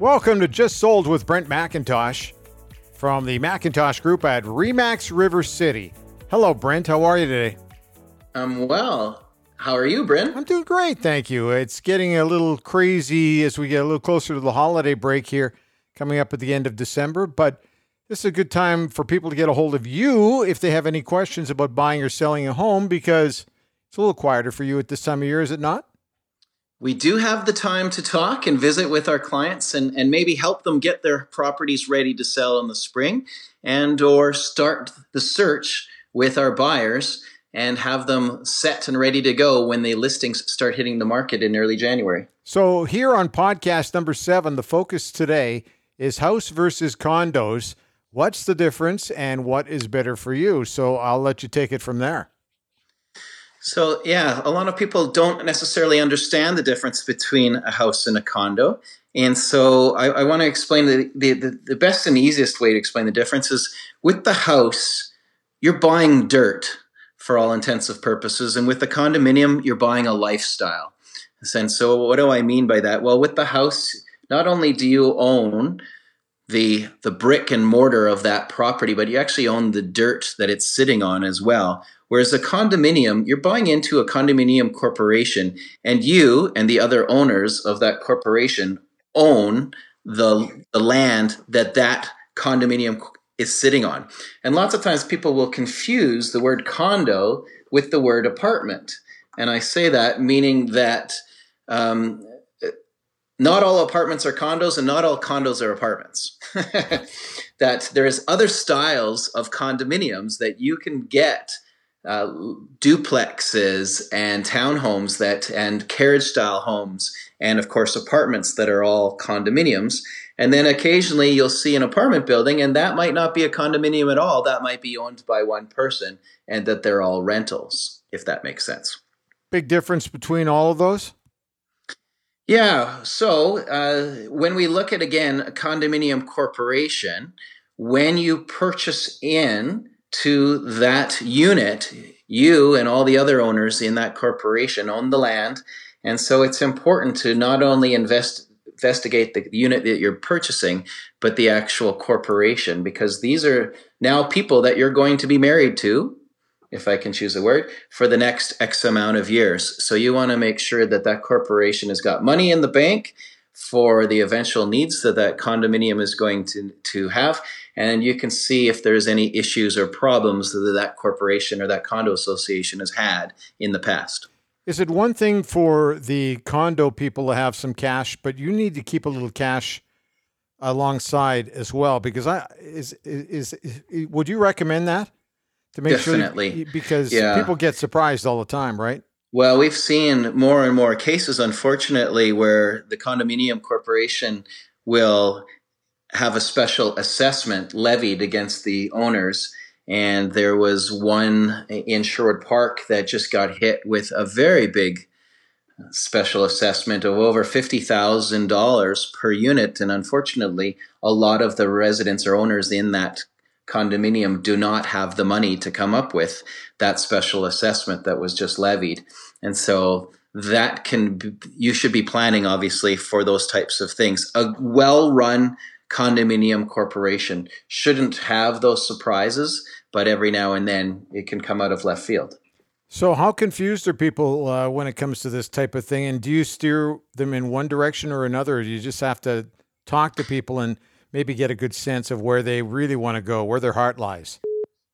Welcome to Just Sold with Brent McIntosh from the McIntosh Group at RE/MAX River City. Hello, Brent. How are you today? I'm well. How are you, Brent? I'm doing great, thank you. It's getting a little crazy as we get a little closer to the holiday break here, coming up at the end of December. But this is a good time for people to get a hold of you if they have any questions about buying or selling a home because it's a little quieter for you at this time of year, is it not? We do have the time to talk and visit with our clients and, and maybe help them get their properties ready to sell in the spring and or start the search with our buyers and have them set and ready to go when the listings start hitting the market in early January. So here on podcast number 7 the focus today is house versus condos. What's the difference and what is better for you? So I'll let you take it from there. So, yeah, a lot of people don't necessarily understand the difference between a house and a condo. And so I, I want to explain the, the, the best and easiest way to explain the difference is with the house, you're buying dirt for all intensive purposes. And with the condominium, you're buying a lifestyle. And so what do I mean by that? Well, with the house, not only do you own the the brick and mortar of that property, but you actually own the dirt that it's sitting on as well. Whereas a condominium, you're buying into a condominium corporation, and you and the other owners of that corporation own the, the land that that condominium is sitting on. And lots of times people will confuse the word condo with the word apartment. And I say that meaning that um, not all apartments are condos and not all condos are apartments. that there's other styles of condominiums that you can get uh, duplexes and townhomes that and carriage style homes and of course apartments that are all condominiums. And then occasionally you'll see an apartment building and that might not be a condominium at all. That might be owned by one person and that they're all rentals if that makes sense. Big difference between all of those yeah so uh, when we look at again a condominium corporation when you purchase in to that unit, you and all the other owners in that corporation own the land. And so it's important to not only invest investigate the unit that you're purchasing, but the actual corporation, because these are now people that you're going to be married to, if I can choose a word, for the next X amount of years. So you want to make sure that that corporation has got money in the bank for the eventual needs that that condominium is going to, to have and you can see if there's any issues or problems that that corporation or that condo association has had in the past. Is it one thing for the condo people to have some cash, but you need to keep a little cash alongside as well? Because I is is, is would you recommend that to make Definitely. sure you, because yeah. people get surprised all the time, right? Well, we've seen more and more cases, unfortunately, where the condominium corporation will have a special assessment levied against the owners. And there was one in Sherwood Park that just got hit with a very big uh, special assessment of over $50,000 per unit. And unfortunately, a lot of the residents or owners in that condominium do not have the money to come up with that special assessment that was just levied. And so that can, you should be planning obviously for those types of things. A well run condominium corporation shouldn't have those surprises, but every now and then it can come out of left field. So, how confused are people uh, when it comes to this type of thing? And do you steer them in one direction or another? Or do you just have to talk to people and maybe get a good sense of where they really want to go, where their heart lies?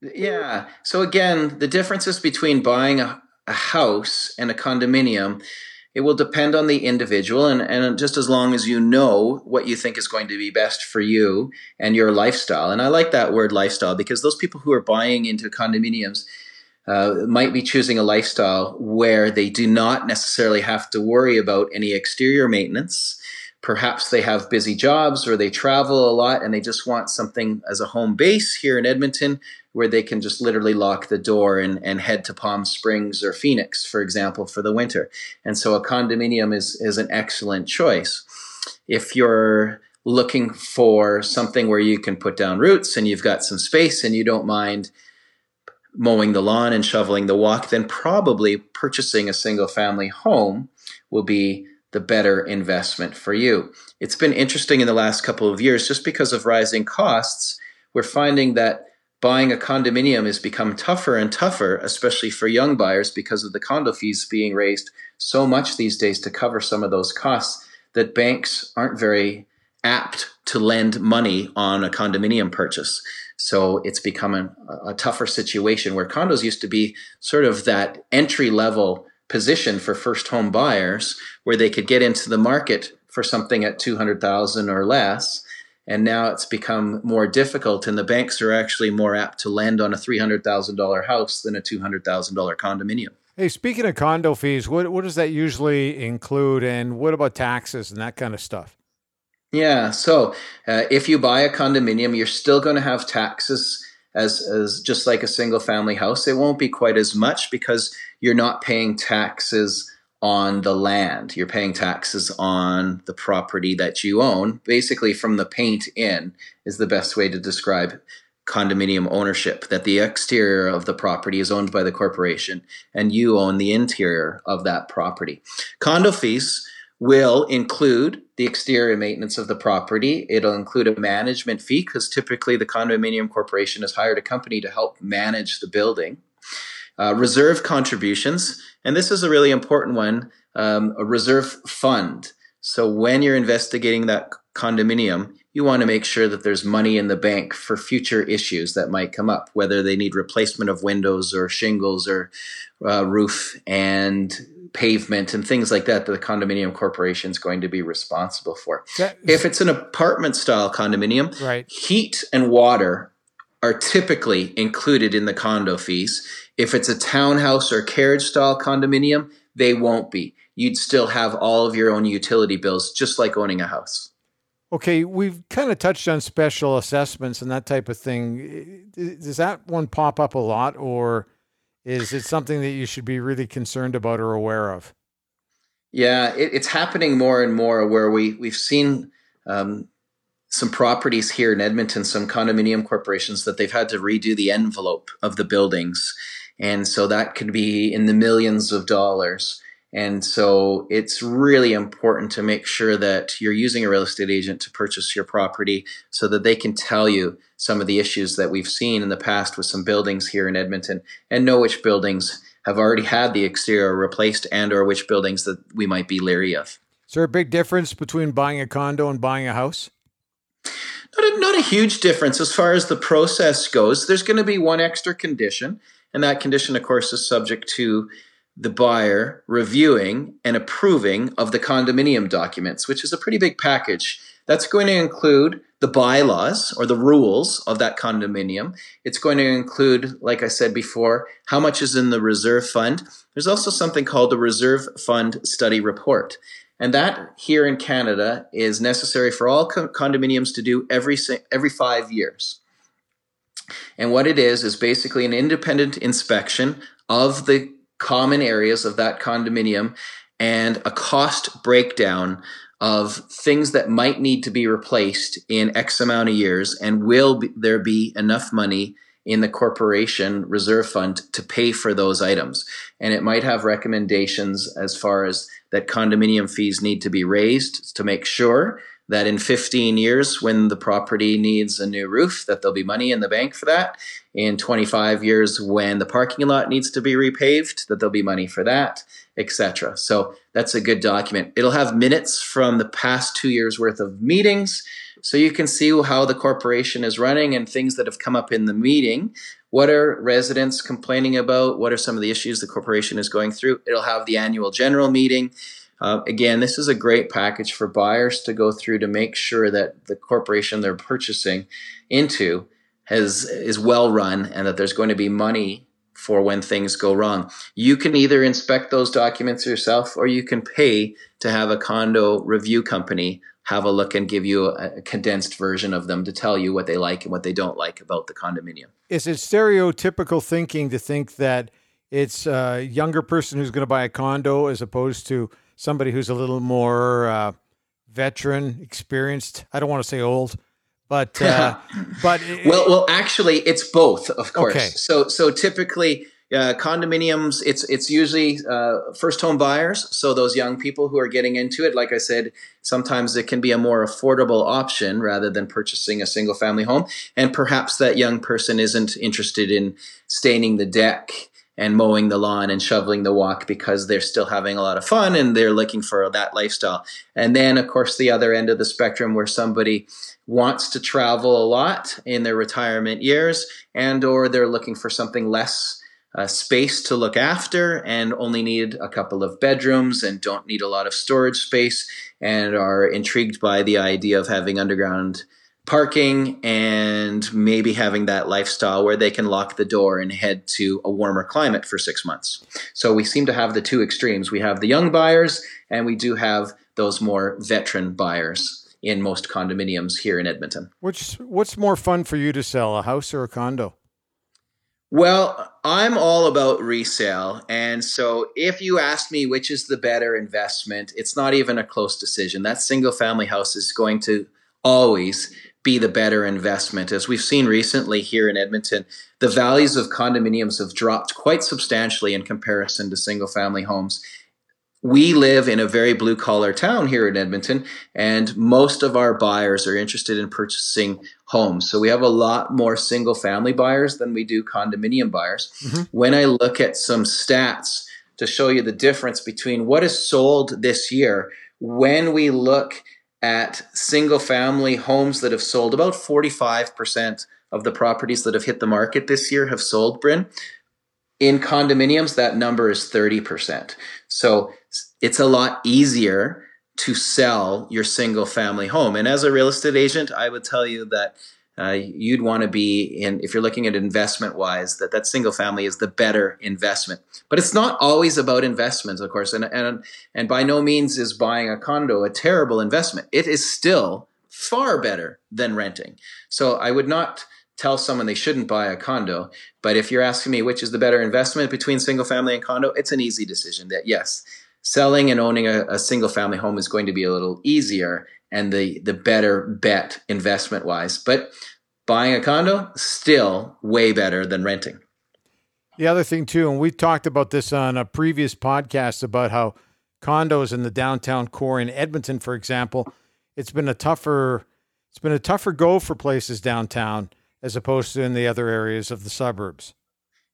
Yeah. So, again, the differences between buying a, a house and a condominium it will depend on the individual and, and just as long as you know what you think is going to be best for you and your lifestyle and i like that word lifestyle because those people who are buying into condominiums uh, might be choosing a lifestyle where they do not necessarily have to worry about any exterior maintenance perhaps they have busy jobs or they travel a lot and they just want something as a home base here in edmonton where they can just literally lock the door and, and head to Palm Springs or Phoenix, for example, for the winter. And so a condominium is, is an excellent choice. If you're looking for something where you can put down roots and you've got some space and you don't mind mowing the lawn and shoveling the walk, then probably purchasing a single family home will be the better investment for you. It's been interesting in the last couple of years, just because of rising costs, we're finding that buying a condominium has become tougher and tougher, especially for young buyers, because of the condo fees being raised so much these days to cover some of those costs that banks aren't very apt to lend money on a condominium purchase. So it's become a, a tougher situation where condos used to be sort of that entry level position for first home buyers where they could get into the market for something at 200,000 or less and now it's become more difficult and the banks are actually more apt to lend on a $300,000 house than a $200,000 condominium. Hey, speaking of condo fees, what what does that usually include and what about taxes and that kind of stuff? Yeah, so uh, if you buy a condominium, you're still going to have taxes as as just like a single family house. It won't be quite as much because you're not paying taxes on the land. You're paying taxes on the property that you own. Basically, from the paint in is the best way to describe condominium ownership that the exterior of the property is owned by the corporation and you own the interior of that property. Condo fees will include the exterior maintenance of the property. It'll include a management fee because typically the condominium corporation has hired a company to help manage the building. Uh, reserve contributions, and this is a really important one um, a reserve fund. So when you're investigating that condominium, you want to make sure that there's money in the bank for future issues that might come up, whether they need replacement of windows or shingles or uh, roof and pavement and things like that that the condominium corporation is going to be responsible for. if it's an apartment style condominium, right. heat and water are typically included in the condo fees. If it's a townhouse or carriage style condominium, they won't be. You'd still have all of your own utility bills, just like owning a house. Okay, we've kind of touched on special assessments and that type of thing. Does that one pop up a lot, or is it something that you should be really concerned about or aware of? Yeah, it, it's happening more and more where we, we've seen um, some properties here in Edmonton, some condominium corporations that they've had to redo the envelope of the buildings. And so that could be in the millions of dollars. And so it's really important to make sure that you're using a real estate agent to purchase your property so that they can tell you some of the issues that we've seen in the past with some buildings here in Edmonton and know which buildings have already had the exterior replaced and or which buildings that we might be leery of. Is there a big difference between buying a condo and buying a house? Not a, not a huge difference as far as the process goes. There's going to be one extra condition, and that condition, of course, is subject to the buyer reviewing and approving of the condominium documents, which is a pretty big package. That's going to include the bylaws or the rules of that condominium. It's going to include, like I said before, how much is in the reserve fund. There's also something called the reserve fund study report. And that here in Canada is necessary for all co- condominiums to do every every 5 years. And what it is is basically an independent inspection of the common areas of that condominium and a cost breakdown of things that might need to be replaced in X amount of years, and will be, there be enough money in the corporation reserve fund to pay for those items? And it might have recommendations as far as that condominium fees need to be raised to make sure that in 15 years when the property needs a new roof that there'll be money in the bank for that. In 25 years when the parking lot needs to be repaved that there'll be money for that etc so that's a good document. It'll have minutes from the past two years worth of meetings so you can see how the corporation is running and things that have come up in the meeting. What are residents complaining about? What are some of the issues the corporation is going through? It'll have the annual general meeting uh, again, this is a great package for buyers to go through to make sure that the corporation they're purchasing into has is well run and that there's going to be money for when things go wrong. You can either inspect those documents yourself or you can pay to have a condo review company have a look and give you a, condensed version of them to tell you what they like and what they don't like about the condominium. Is it stereotypical thinking to think that it's a younger person who's going to buy a condo as opposed to somebody who's a little more uh, veteran, experienced. I don't want to say old, but uh, but it, well, well, actually, it's both, of course. Okay. So so typically, uh, condominiums, it's it's usually uh, first home buyers. So those young people who are getting into it, like I said, sometimes it can be a more affordable option rather than purchasing a single family home. And perhaps that young person isn't interested in staining the deck and mowing the lawn and shoveling the walk because they're still having a lot of fun and they're looking for that lifestyle. And then, of course, the other end of the spectrum where somebody wants to travel a lot in their retirement years and or they're looking for something less uh, space to look after and only need a couple of bedrooms and don't need a lot of storage space and are intrigued by the idea of having underground parking and maybe having that lifestyle where they can lock the door and head to a warmer climate for six months. So we seem to have the two extremes. We have the young buyers and we do have those more veteran buyers in most condominiums here in Edmonton. Which what's more fun for you to sell, a house or a condo? Well, I'm all about resale. And so if you ask me which is the better investment, it's not even a close decision. That single family house is going to always be the better investment. As we've seen recently here in Edmonton, the values of condominiums have dropped quite substantially in comparison to single family homes we live in a very blue collar town here in Edmonton, and most of our buyers are interested in purchasing homes. So we have a lot more single family buyers than we do condominium buyers. Mm-hmm. When I look at some stats to show you the difference between what is sold this year, when we look at single family homes that have sold, about 45% of the properties that have hit the market this year have sold, Bryn. In condominiums, that number is 30%. So it's a lot easier to sell your single family home. And as a real estate agent, I would tell you that uh, you'd want to be in, if you're looking at investment wise, that that single family is the better investment. But it's not always about investments, of course. And, and, and by no means is buying a condo a terrible investment. It is still far better than renting. So I would not tell someone they shouldn't buy a condo. But if you're asking me which is the better investment between single family and condo, it's an easy decision that yes, selling and owning a, a single family home is going to be a little easier and the the better bet investment wise. But buying a condo still way better than renting. The other thing too, and we talked about this on a previous podcast about how condos in the downtown core in Edmonton, for example, it's been a tougher it's been a tougher go for places downtown as opposed to in the other areas of the suburbs.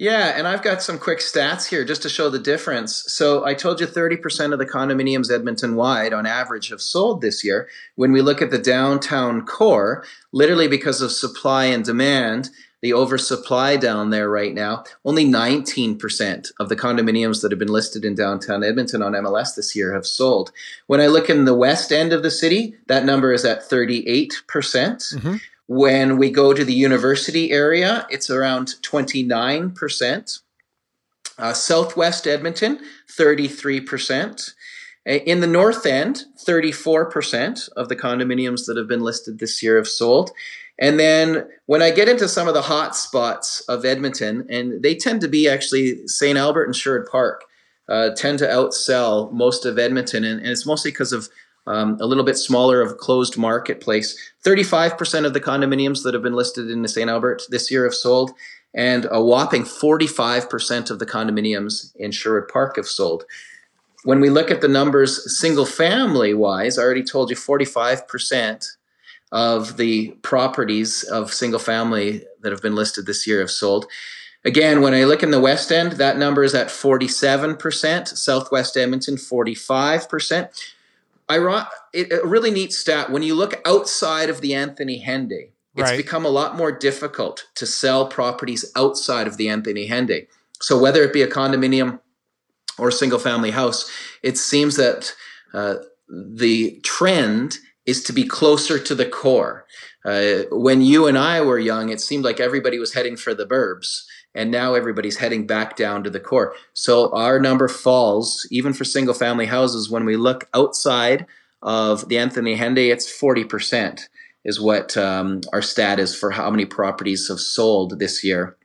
Yeah, and I've got some quick stats here just to show the difference. So I told you 30% of the condominiums Edmonton wide on average have sold this year. When we look at the downtown core, literally because of supply and demand, the oversupply down there right now, only 19% of the condominiums that have been listed in downtown Edmonton on MLS this year have sold. When I look in the west end of the city, that number is at 38%. percent mm-hmm. When we go to the university area, it's around 29%. Uh, Southwest Edmonton, 33%. In the north end, 34% of the condominiums that have been listed this year have sold. And then when I get into some of the hot spots of Edmonton, and they tend to be actually St. Albert and Sherwood Park, uh, tend to outsell most of Edmonton. And, and it's mostly because of um, a little bit smaller of closed marketplace. 35% of the condominiums that have been listed in the St. Albert this year have sold, and a whopping 45% of the condominiums in Sherwood Park have sold. When we look at the numbers single family wise, I already told you 45% of the properties of single family that have been listed this year have sold. Again, when I look in the West End, that number is at 47%, Southwest Edmonton 45%. I it, a really neat stat. When you look outside of the Anthony Henday, it's right. become a lot more difficult to sell properties outside of the Anthony Henday. So whether it be a condominium or a single family house, it seems that uh, the trend is to be closer to the core. Uh, when you and I were young, it seemed like everybody was heading for the burbs and now everybody's heading back down to the core. So our number falls even for single family houses when we look outside of the Anthony Henday, it's 40% is what um, our stat is for how many properties have sold this year.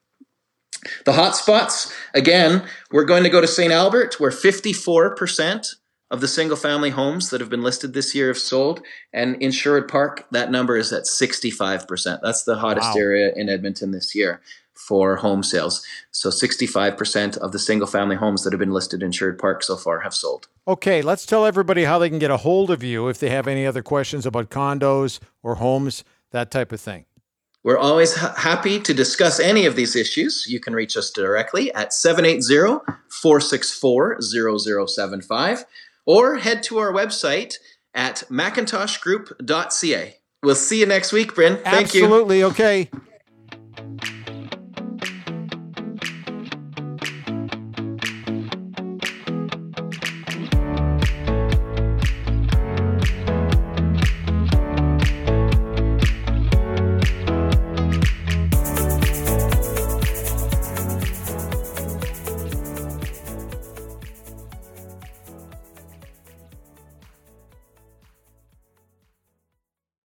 The hotspots, again, we're going to go to St. Albert, where 54% of the single family homes that have been listed this year have sold. And in Sherwood Park, that number is at 65%. That's the hottest wow. area in Edmonton this year. For home sales. So 65% of the single family homes that have been listed in Sherwood Park so far have sold. Okay, let's tell everybody how they can get a hold of you if they have any other questions about condos or homes, that type of thing. We're always ha- happy to discuss any of these issues. You can reach us directly at 780 464 0075 or head to our website at macintoshgroup.ca. We'll see you next week, Bryn. Thank Absolutely. you. Absolutely. Okay.